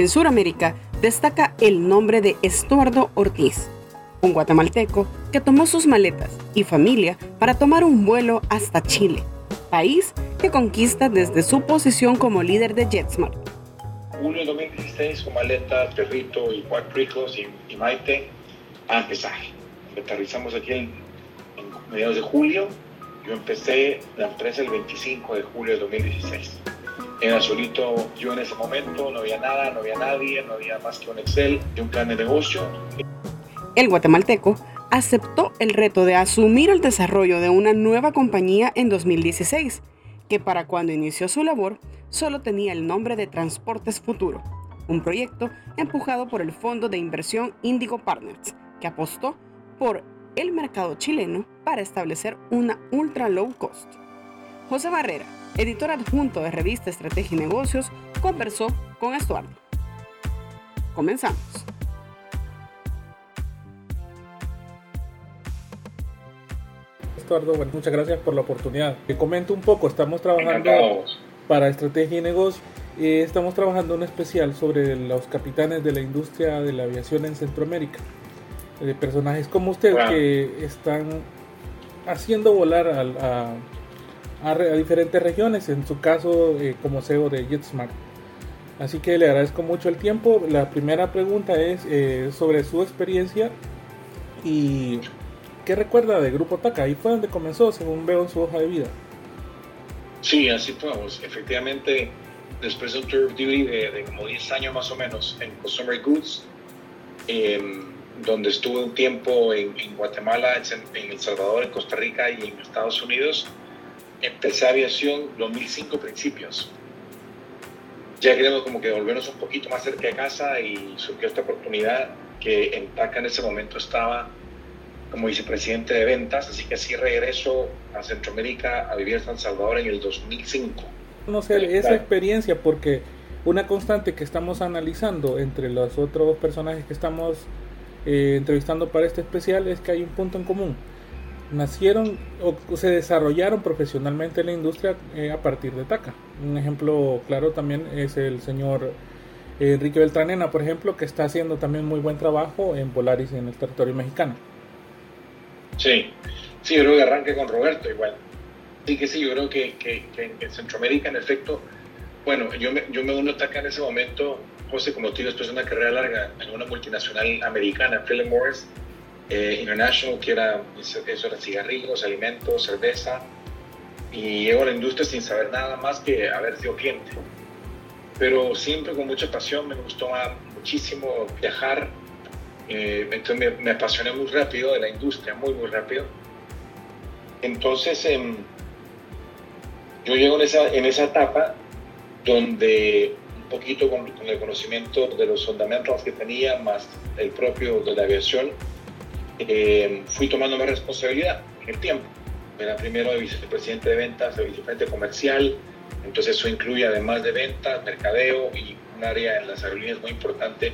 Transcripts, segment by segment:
En Sudamérica destaca el nombre de Estuardo Ortiz, un guatemalteco que tomó sus maletas y familia para tomar un vuelo hasta Chile, país que conquista desde su posición como líder de JetSmart. Julio de 2016 con maletas, perrito y cuatro ricos y, Maite a pesaje. Aterrizamos aquí en, en mediados de julio. Yo empecé la empresa el 25 de julio de 2016. Era solito yo en ese momento, no había nada, no había nadie, no había más que un Excel y un plan de negocio. El guatemalteco aceptó el reto de asumir el desarrollo de una nueva compañía en 2016, que para cuando inició su labor solo tenía el nombre de Transportes Futuro, un proyecto empujado por el fondo de inversión Indigo Partners, que apostó por el mercado chileno para establecer una ultra low cost. José Barrera, editor adjunto de revista Estrategia y Negocios, conversó con Estuardo. Comenzamos. Estuardo, bueno, muchas gracias por la oportunidad. Te comento un poco, estamos trabajando para Estrategia y Negocios. Eh, estamos trabajando un especial sobre los capitanes de la industria de la aviación en Centroamérica. Eh, personajes como usted que están haciendo volar a, a, diferentes regiones, en su caso eh, como CEO de JetSmart. Así que le agradezco mucho el tiempo. La primera pregunta es eh, sobre su experiencia y qué recuerda de Grupo TACA. Ahí fue donde comenzó, según veo en su hoja de vida. Sí, así fue. Efectivamente, después de un tour duty de, como 10 años más o menos en Consumer Goods, em, donde estuve un tiempo en, Guatemala, en, El Salvador, en Costa Rica y en Estados Unidos, empecé aviación 2005 principios. Ya queremos como que volvernos un poquito más cerca de casa y surgió esta oportunidad que en TACA en ese momento estaba como vicepresidente de ventas, así que así regreso a Centroamérica a vivir en San Salvador en el 2005. No sé, esa experiencia, porque una constante que estamos analizando entre los otros personajes que estamos eh, entrevistando para este especial es que hay un punto en común nacieron o se desarrollaron profesionalmente en la industria eh, a partir de TACA. Un ejemplo claro también es el señor Enrique Beltranena, por ejemplo, que está haciendo también muy buen trabajo en Polaris en el territorio mexicano. Sí, sí, yo creo que arranque con Roberto igual. Sí que sí, yo creo que, que, en Centroamérica, en efecto, bueno, yo me, yo me uno a TACA en ese momento, José, como tú, después de una carrera larga en una multinacional americana, Philip Morris, eh, International, que era, eso era cigarrillos, alimentos, cerveza, y llego a la industria sin saber nada más que haber sido cliente. Pero siempre con mucha pasión, me gustó muchísimo viajar, eh, entonces me, apasioné muy rápido de la industria, muy, muy rápido. Entonces, em, yo llego en esa, en esa etapa donde un poquito con, con, el conocimiento de los fundamentals que tenía, más el propio de la aviación, eh, fui tomando más responsabilidad en el tiempo. Era primero de vicepresidente de ventas, de vicepresidente comercial, entonces eso incluye además de ventas, mercadeo y un área en las aerolíneas muy importante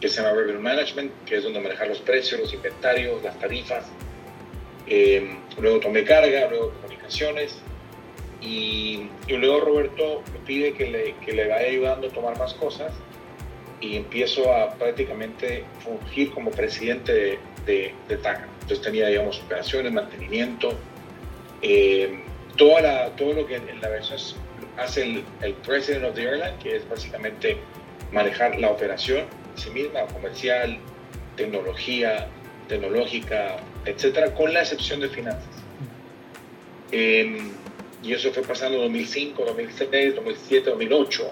que se llama Revenue Management, que es donde manejar los precios, los inventarios, las tarifas. Eh, luego tomé carga, luego comunicaciones y, luego Roberto me pide que le, que le vaya ayudando a tomar más cosas y empiezo a prácticamente fungir como presidente de, de, TACA. Entonces tenía, digamos, operaciones, mantenimiento, eh, toda la, todo lo que en la versión hace el, el President of the Airline, que es básicamente manejar la operación en sí misma, comercial, tecnología, tecnológica, etcétera, con la excepción de finanzas. Eh, y eso fue pasando en 2005, 2006, 2007, 2008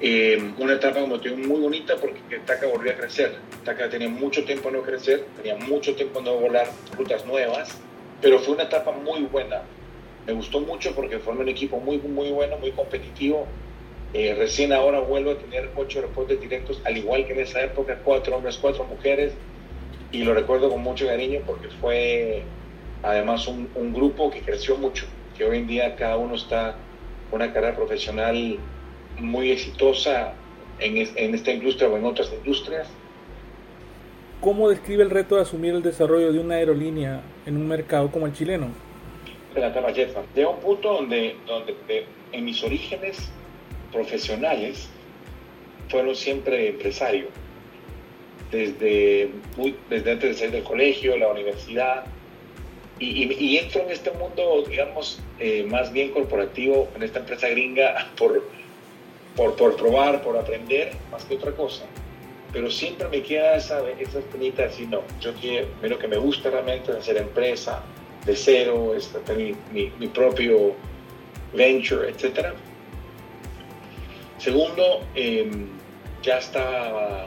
eh, una etapa como te muy bonita porque TACA volvió a crecer. TACA tenía mucho tiempo no crecer, tenía mucho tiempo no volar rutas nuevas, pero fue una etapa muy buena. Me gustó mucho porque formé un equipo muy, muy bueno, muy competitivo. Eh, recién ahora vuelvo a tener ocho reportes directos, al igual que en esa época, cuatro hombres, cuatro mujeres, y lo recuerdo con mucho cariño porque fue además un, un grupo que creció mucho, que hoy en día cada uno está con una carrera profesional muy exitosa en, en esta industria o en otras industrias. ¿Cómo describe el reto de asumir el desarrollo de una aerolínea en un mercado como el chileno? Llega un punto donde, donde en mis orígenes profesionales fueron siempre empresarios. Desde, muy, desde antes de salir del colegio, la universidad, y, entro en este mundo, digamos, eh, más bien corporativo, en esta empresa gringa, por, por, por, probar, por aprender, más que otra cosa. Pero siempre me queda esa, esa espinita de no, yo quiero, lo que me gusta realmente es hacer empresa de cero, es tener mi, mi, propio venture, etc. Segundo, em, ya estaba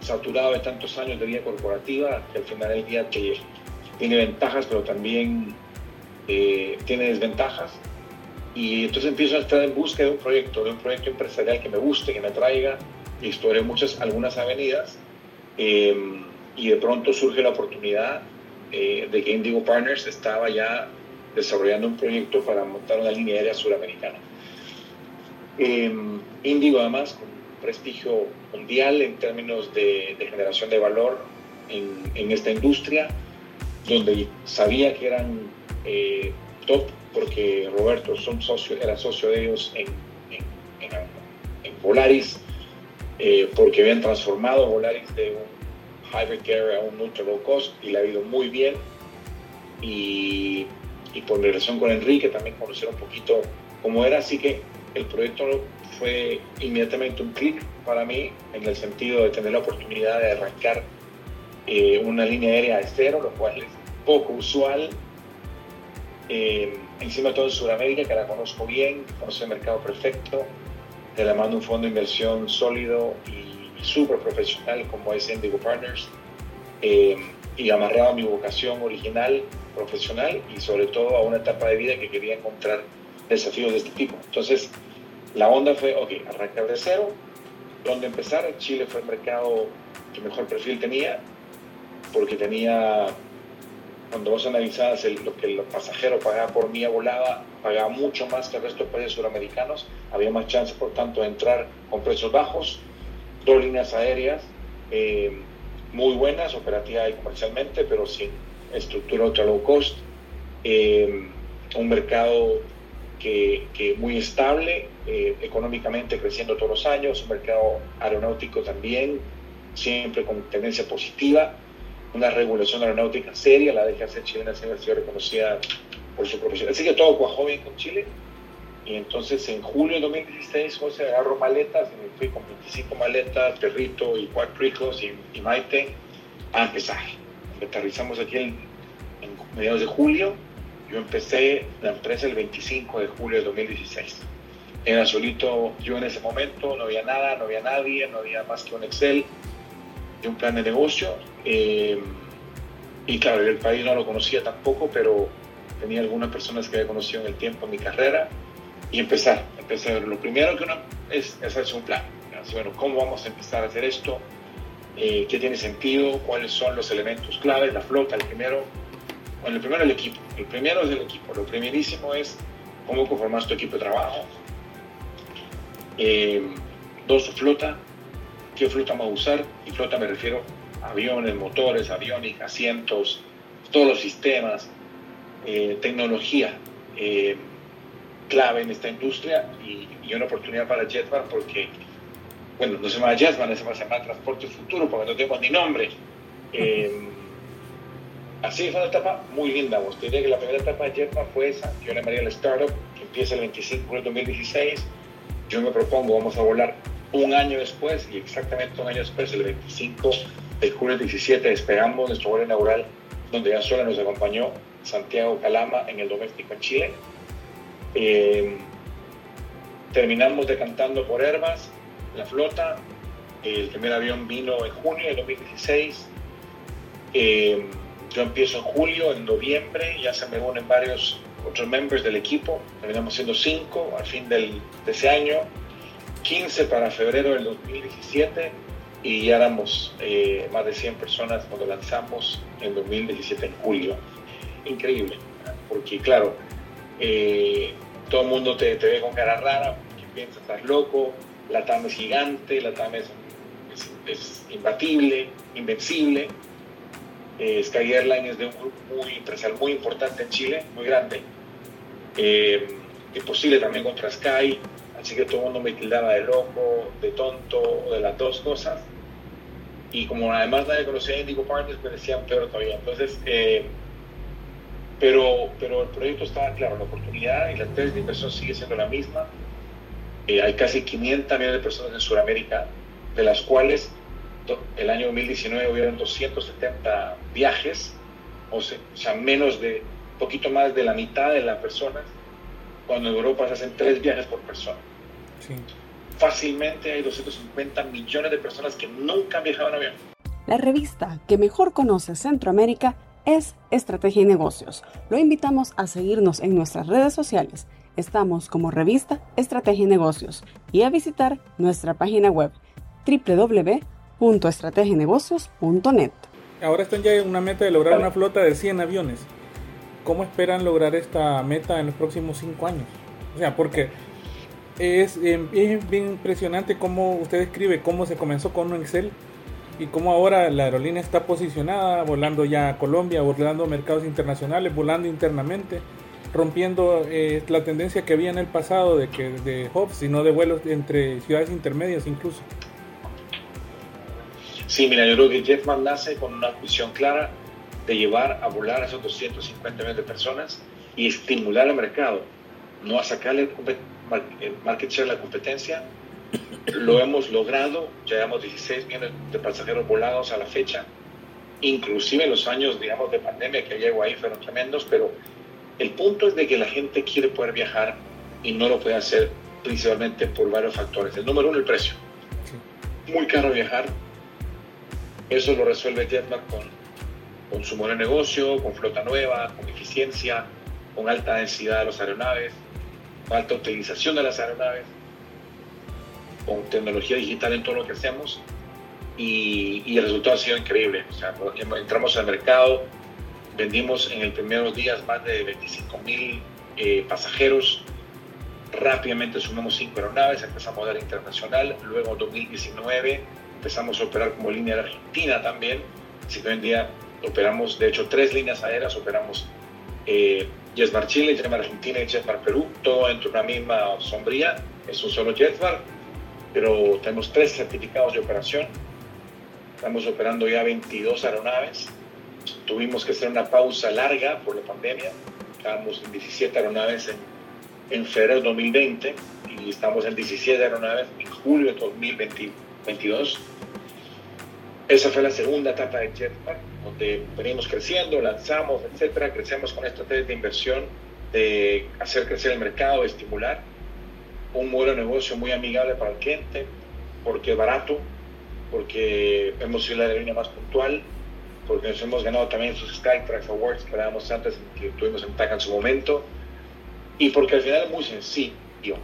saturado de tantos años de vida corporativa que al final del día te, tiene ventajas, pero también eh, tiene desventajas. Y entonces empiezo a estar en busca de un proyecto, de un proyecto empresarial que me guste, que me traiga, y exploré muchas, algunas avenidas, em, y de pronto surge la oportunidad eh, de que Indigo Partners estaba ya desarrollando un proyecto para montar una línea aérea suramericana. Eh, Indigo además con prestigio mundial en términos de, generación de valor en, en, esta industria, donde sabía que eran eh, top porque Roberto son socio, era socio de ellos en, en, Volaris, eh, porque habían transformado Volaris de un hybrid carrier a un ultra low cost y le ha ido muy bien. Y, y por relación con Enrique también conocer un poquito cómo era, así que el proyecto fue inmediatamente un clic para mí en el sentido de tener la oportunidad de arrancar eh, una línea aérea de cero, lo cual es poco usual. Eh, encima de todo en Sudamérica, que la conozco bien, conozco el mercado perfecto, de la mano un fondo de inversión sólido y, súper profesional como es Indigo Partners, eh, y amarrado a mi vocación original, profesional, y sobre todo a una etapa de vida que quería encontrar desafíos de este tipo. Entonces, la onda fue, ok, arrancar de cero, ¿dónde empezar? Chile fue el mercado que mejor perfil tenía, porque tenía, cuando vos analizabas lo que el pasajero pagaba por mía volada, pagaba mucho más que el resto de países suramericanos, había más chance, por tanto, de entrar con precios bajos, dos líneas aéreas eh, muy buenas, operativa y comercialmente, pero sin estructura ultra low cost, eh, un mercado que, muy estable, eh, económicamente creciendo todos los años, un mercado aeronáutico también, siempre con tendencia positiva, una regulación aeronáutica seria, la DGAC chilena siempre ha reconocida por su profesión. Así que todo cuajó bien con Chile. Y entonces en julio de 2016 José agarró maletas y me fui con 25 maletas, perrito y cuatro hijos y, y Maite a empezar. Aterrizamos aquí en, en mediados de julio. Yo empecé la empresa el 25 de julio de 2016. Era solito yo en ese momento, no había nada, no había nadie, no había más que un Excel un plan de negocio. Eh, y claro, el país no lo conocía tampoco, pero tenía algunas personas que había conocido en el tiempo en mi carrera y empezar. empezar. Lo primero que uno es, hacerse un plan. bueno, ¿cómo vamos a empezar a hacer esto? Eh, ¿Qué tiene sentido? ¿Cuáles son los elementos claves? La flota, el primero. Bueno, el primero el equipo. El primero es el equipo. Lo primerísimo es cómo conformas tu equipo de trabajo, eh, dos, flota. ¿Qué flota vamos a usar? Y flota me refiero a aviones, motores, aviónica, asientos, todos los sistemas, eh, tecnología eh, clave en esta industria y, una oportunidad para Jetbar porque, bueno, no se llama Jetbar, se llama Transporte Futuro porque no tenemos ni nombre. así fue una etapa muy linda. Vos te diría que la primera etapa de Jetbar fue esa, yo le llamaría la startup, que empieza el 25 de 2016 yo me propongo, vamos a volar un año después y exactamente un año después, el 25 de julio 17, despegamos nuestro vuelo inaugural, donde ya solo nos acompañó Santiago Calama en el doméstico en Chile. Eh, terminamos decantando por Airbus, la flota. El primer avión vino en junio de 2016. Eh, yo empiezo en julio, en noviembre, ya se me unen varios otros members del equipo, terminamos siendo 5 al fin del, de ese año, 15 para febrero del 2017 y ya éramos eh, más de 100 personas cuando lanzamos en 2017 en julio. Increíble, porque claro, eh, todo el mundo te, te, ve con cara rara, porque piensas, estás loco, la TAM es gigante, la TAM es, es, imbatible, invencible. Eh, Sky Airlines es de un grupo muy empresarial muy importante en Chile, muy grande. Es posible también contra Sky, así que todo el mundo me tildaba de loco, de tonto de las dos cosas. Y como además nadie conocía a Indigo Partners, me decían peor todavía. Entonces, eh, pero, pero el proyecto estaba claro, la oportunidad y la tesis de inversión sigue siendo la misma. Eh, hay casi 500 millones de personas en Sudamérica, de las cuales el año 2019 hubieron 270 viajes, o sea, menos de, poquito más de la mitad de las personas, cuando en Europa se hacen tres viajes por persona. Fácilmente hay 250 millones de personas que nunca han viajado en avión. La revista que mejor conoce Centroamérica es Estrategia y Negocios. Lo invitamos a seguirnos en nuestras redes sociales. Estamos como revista Estrategia y Negocios y a visitar nuestra página web www.estrategienegocios.net. Ahora están ya en una meta de lograr una flota de 100 aviones. ¿Cómo esperan lograr esta meta en los próximos 5 años? O sea, porque es, es bien impresionante cómo usted escribe cómo se comenzó con un Excel y cómo ahora la aerolínea está posicionada, volando ya a Colombia, volando a mercados internacionales, volando internamente, rompiendo eh, la tendencia que había en el pasado de que de hubs, sino de vuelos entre ciudades intermedias incluso. Sí, mira, yo creo que Jetman nace con una visión clara de llevar a volar a esos 250 millones de personas y estimular el mercado, no a sacarle el market share la competencia, lo hemos logrado, llevamos 16 millones de pasajeros volados a la fecha, inclusive los años, digamos, de pandemia que llegó ahí fueron tremendos, pero el punto es de que la gente quiere poder viajar y no lo puede hacer principalmente por varios factores. El número uno, el precio. Muy caro viajar. Eso lo resuelve JetBlue con, con su modelo de negocio, con flota nueva, con eficiencia, con alta densidad de las aeronaves, con alta utilización de las aeronaves con tecnología digital en todo lo que hacemos y, el resultado ha sido increíble. Entramos al mercado, vendimos en el primeros días más de 25 mil eh, pasajeros, rápidamente sumamos cinco aeronaves, empezamos a dar internacional, luego en 2019 empezamos a operar como línea de Argentina también, así que hoy en día operamos, de hecho, tres líneas aéreas, operamos eh, JetSmart Chile, JetSmart Argentina y JetSmart Perú, todo dentro de una misma sombría, es un solo JetSmart pero tenemos tres certificados de operación. Estamos operando ya 22 aeronaves. Tuvimos que hacer una pausa larga por la pandemia. Estábamos en 17 aeronaves en, en febrero de 2020 y estamos en 17 aeronaves en julio de 2022. Esa fue la segunda etapa de Jetpack, donde venimos creciendo, lanzamos, etcétera. Crecemos con estrategias de inversión, de hacer crecer el mercado, estimular un modelo de negocio muy amigable para el cliente, porque es barato, porque hemos sido la aerolínea más puntual, porque nos hemos ganado también esos Skytrax Awards que dábamos antes, que tuvimos en TAC en su momento, y porque al final es muy sencillo.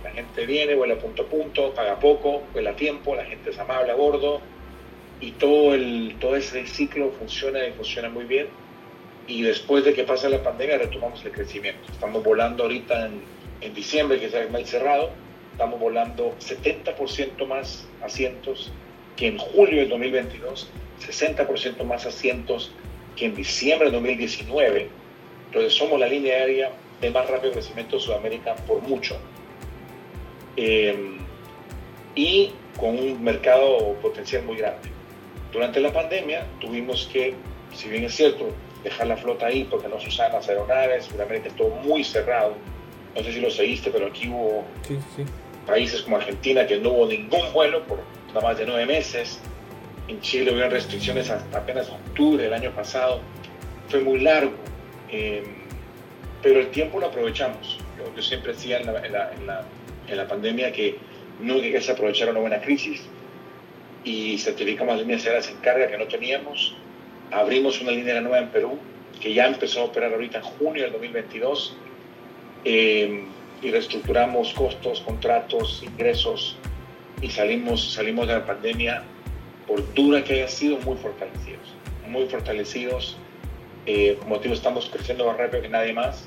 La gente viene, vuela punto a punto, paga poco, vuela a tiempo, la gente es amable a bordo, y todo, el, todo ese ciclo funciona y funciona muy bien. Y después de que pasa la pandemia retomamos el crecimiento. Estamos volando ahorita en, en diciembre, que el mes cerrado, estamos volando 70% más asientos que en julio del 2022, 60% más asientos que en diciembre del 2019. Entonces somos la línea aérea de más rápido crecimiento de Sudamérica por mucho. Em, y con un mercado potencial muy grande. Durante la pandemia tuvimos que, si bien es cierto, dejar la flota ahí porque no se usaban las aeronaves, Sudamérica estuvo muy cerrado. No sé si lo seguiste, pero aquí hubo sí, sí países como Argentina, que no hubo ningún vuelo por nada más de nueve meses. En Chile hubo restricciones hasta apenas octubre del año pasado. Fue muy largo, em, pero el tiempo lo aprovechamos. Yo, siempre decía en la, en, la, en, la, pandemia que no hay que aprovechar una buena crisis y certificamos líneas aéreas en carga que no teníamos. Abrimos una línea nueva en Perú que ya empezó a operar ahorita en junio del 2022. Eh, y reestructuramos costos, contratos, ingresos y salimos, salimos de la pandemia, por dura que haya sido, muy fortalecidos. Muy fortalecidos. Eh, como motivo estamos creciendo más rápido que nadie más.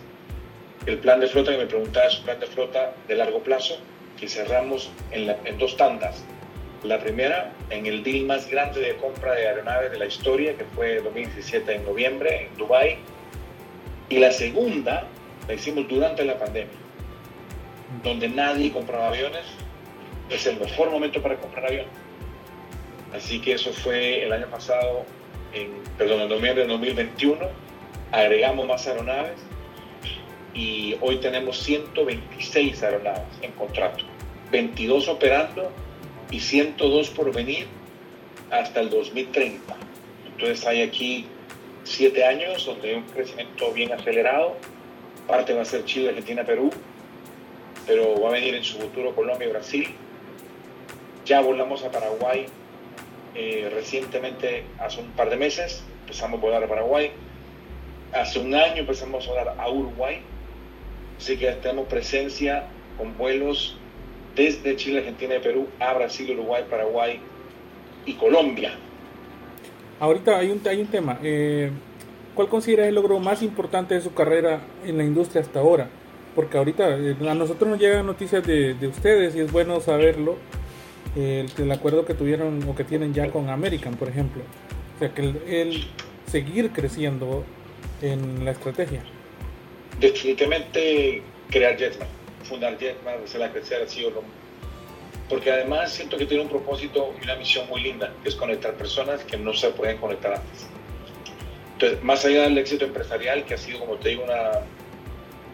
El plan de flota que me preguntaba es un plan de flota de largo plazo que cerramos en, en dos tandas. La primera, en el deal más grande de compra de aeronaves de la historia, que fue 2017 en noviembre en Dubái. Y la segunda la hicimos durante la pandemia donde nadie compraba aviones, es el mejor momento para comprar aviones. Así que eso fue el año pasado, en, perdón, en noviembre de 2021, agregamos más aeronaves y hoy tenemos 126 aeronaves en contrato, 22 operando y 102 por venir hasta el 2030. Entonces hay aquí siete años donde hay un crecimiento bien acelerado. Parte va a ser Chile, Argentina, Perú, pero va a venir en su futuro Colombia y Brasil. Ya volamos a Paraguay eh, recientemente, hace un par de meses, empezamos a volar a Paraguay. Hace un año empezamos a volar a Uruguay. Así que tenemos presencia con vuelos desde Chile, Argentina y Perú a Brasil, Uruguay, Paraguay y Colombia. Ahorita hay un, hay un tema. Eh, ¿Cuál considera el logro más importante de su carrera en la industria hasta ahora? Porque ahorita eh, a nosotros nos llegan noticias de, de ustedes y es bueno saberlo. el, el, acuerdo que tuvieron o que tienen ya con American, por ejemplo. O sea, que el, seguir creciendo en la estrategia. Definitivamente crear Jetman fundar Jetman, hacerla crecer, ha sido lo... Porque además siento que tiene un propósito y una misión muy linda, que es conectar personas que no se pueden conectar antes. Entonces, más allá del éxito empresarial, que ha sido, como te digo,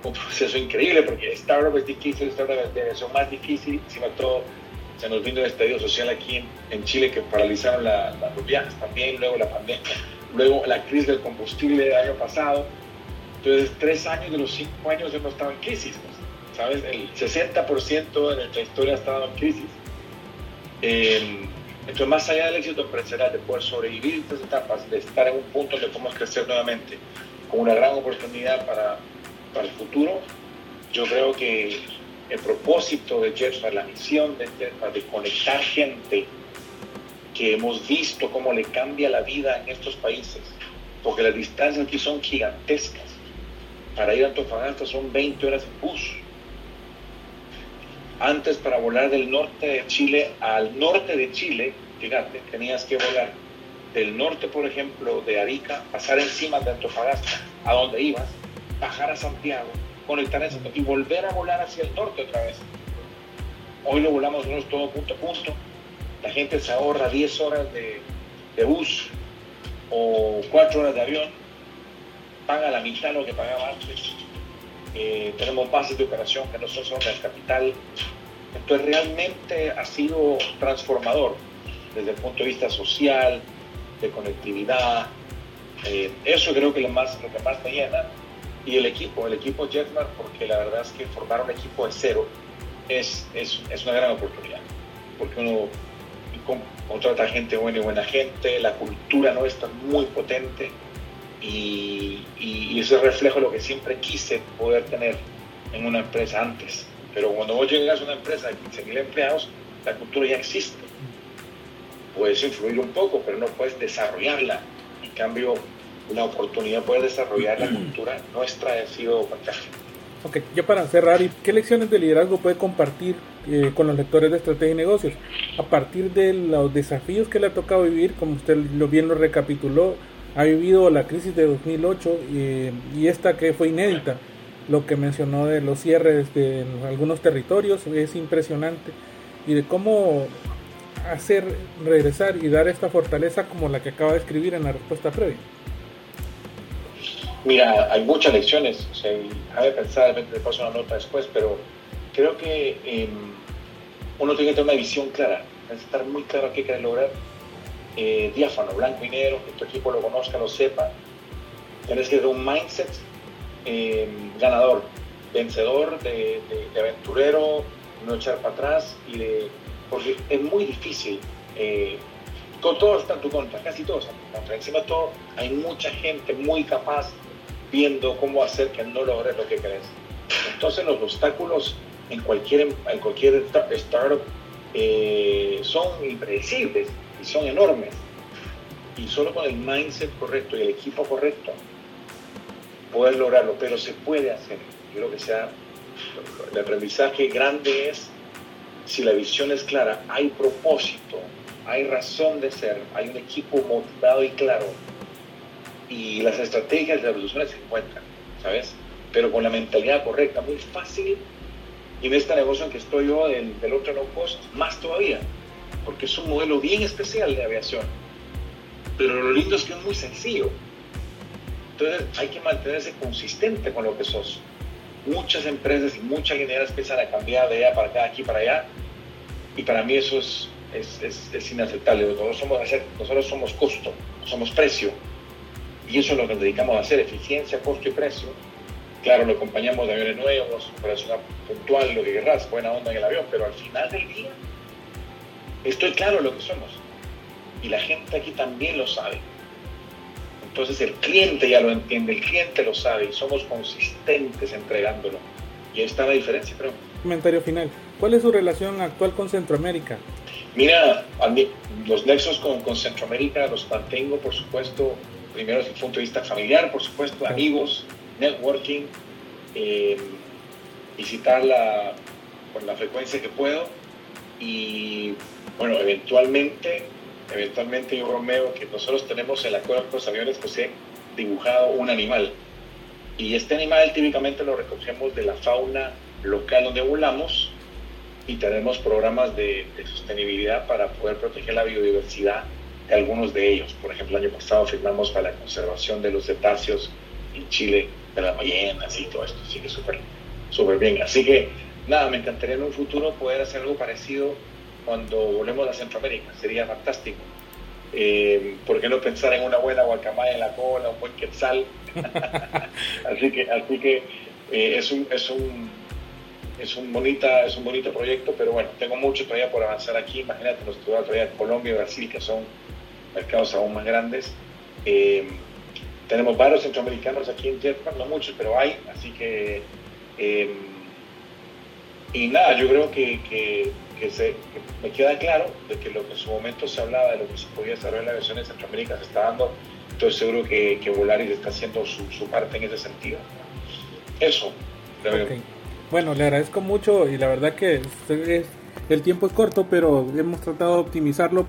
un proceso increíble, porque startup es difícil, startup es más difícil, encima todo se nos vino el estadio social aquí en, Chile que paralizaron la, los viajes también, luego la pandemia, luego la crisis del combustible del año pasado. Entonces, tres años de los cinco años hemos estado en crisis. ¿Sabes? El 60% de nuestra historia ha estado en crisis. Eh, entonces, más allá del éxito empresarial, de poder sobrevivir estas etapas, de estar en un punto donde podemos crecer nuevamente, con una gran oportunidad para, el futuro, yo creo que el propósito de Jetfar, la misión de Jetfar, de conectar gente que hemos visto cómo le cambia la vida en estos países, porque las distancias aquí son gigantescas. Para ir a Antofagasta son 20 horas en bus antes para volar del norte de Chile al norte de Chile, fíjate, tenías que volar del norte, por ejemplo, de Arica, pasar encima de Antofagasta, a donde ibas, bajar a Santiago, conectar en Santiago y volver a volar hacia el norte otra vez. Hoy lo volamos nosotros todo punto a punto. La gente se ahorra 10 horas de, de bus o 4 horas de avión, paga la mitad lo que pagaba antes eh, tenemos bases de operación que no son solo el capital. Entonces realmente ha sido transformador desde el punto de vista social, de conectividad. Eh, eso creo que lo, más, lo que más me llena. Y el equipo, el equipo Jetmar, porque la verdad es que formar un equipo de cero es, es, es una gran oportunidad. Porque uno contrata gente buena y buena gente, la cultura nuestra es muy potente y, y, ese reflejo lo que siempre quise poder tener en una empresa antes. Pero cuando vos llegas a una empresa de 15.000 empleados, la cultura ya existe. Puedes influir un poco, pero no puedes desarrollarla. En cambio, una oportunidad de poder desarrollar la cultura nuestra ha sido fantástica. Ok, ya para cerrar, ¿qué lecciones de liderazgo puede compartir eh, con los lectores de estrategia y negocios? A partir de los desafíos que le ha tocado vivir, como usted lo bien lo recapituló, ha vivido la crisis de 2008 y, esta que fue inédita. Lo que mencionó de los cierres de algunos territorios es impresionante y de cómo hacer regresar y dar esta fortaleza como la que acaba de escribir en la respuesta previa. Mira, hay muchas lecciones, o sea, que pensar, de repente paso una nota después, pero creo que em, uno tiene que tener una visión clara, estar muy claro qué quiere lograr eh, diáfano, blanco y negro, que tu equipo lo conozca, lo sepa. Tienes que tener un mindset eh, ganador, vencedor, de, aventurero, no echar para atrás, y de, porque es muy difícil. Eh, con todo está tu contra, casi en tu contra. Encima de todo, hay mucha gente muy capaz viendo cómo hacer que no logres lo que querés. Entonces los obstáculos en cualquier, en cualquier startup son impredecibles y son enormes. Y solo con el mindset correcto y el equipo correcto poder lograrlo, pero se puede hacer. Yo creo que sea el aprendizaje grande es si la visión es clara, hay propósito, hay razón de ser, hay un equipo motivado y claro y las estrategias de las se encuentran, ¿sabes? Pero con la mentalidad correcta, muy fácil Y en este negocio en que estoy yo, del, del otro no cost, más todavía, porque es un modelo bien especial de aviación. Pero lo lindo es que es muy sencillo. Entonces hay que mantenerse consistente con lo que sos. Muchas empresas y muchas lineras empiezan a cambiar de allá para acá, aquí para allá. Y para mí eso es, es, es, inaceptable. Nosotros somos, nosotros somos costo, somos precio. Y eso es lo que nos dedicamos a hacer, eficiencia, costo y precio Claro, lo acompañamos de aviones nuevos, operación puntual, lo que querrás, buena onda en el avión, pero al final del día estoy claro lo que somos. Y la gente aquí también lo sabe. Entonces el cliente ya lo entiende, el cliente lo sabe y somos consistentes entregándolo. Y ahí está la diferencia, creo. Comentario final. ¿Cuál es su relación actual con Centroamérica? Mira, los nexos con, con Centroamérica los mantengo, por supuesto, primero desde el punto de vista familiar, por supuesto, amigos, networking, eh, visitarla con la frecuencia que puedo y bueno, eventualmente, eventualmente yo bromeo que nosotros tenemos en la cueva de los aviones pues he dibujado un animal y este animal típicamente lo recogemos de la fauna local donde volamos y tenemos programas de, de, sostenibilidad para poder proteger la biodiversidad de algunos de ellos. Por ejemplo, el año pasado firmamos para la conservación de los cetáceos en Chile de las ballenas y todo esto, así que súper súper bien. Así que nada, me encantaría en un futuro poder hacer algo parecido cuando volvemos a Centroamérica, sería fantástico. Eh, ¿Por qué no pensar en una buena guacamaya en la cola, un buen quetzal? así que, así que eh, es, un, es, un, es, un bonita, es un bonito proyecto, pero bueno, tengo mucho todavía por avanzar aquí. Imagínate, nos todavía Colombia y Brasil, que son mercados aún más grandes. Eh, tenemos varios centroamericanos aquí en Jetpack, no muchos, pero hay, así que... Em, y nada, yo creo que, se, me queda claro de que lo que en su momento se hablaba de lo que se podía desarrollar en la versión en Centroamérica se está dando, estoy seguro que, que Volaris está haciendo su, su, parte en ese sentido. Eso, okay. Bueno, le agradezco mucho y la verdad que el tiempo es corto, pero hemos tratado de optimizarlo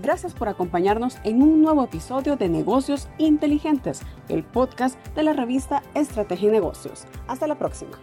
Gracias por acompañarnos en un nuevo episodio de Negocios Inteligentes, el podcast de la revista Estrategia y Negocios. Hasta la próxima.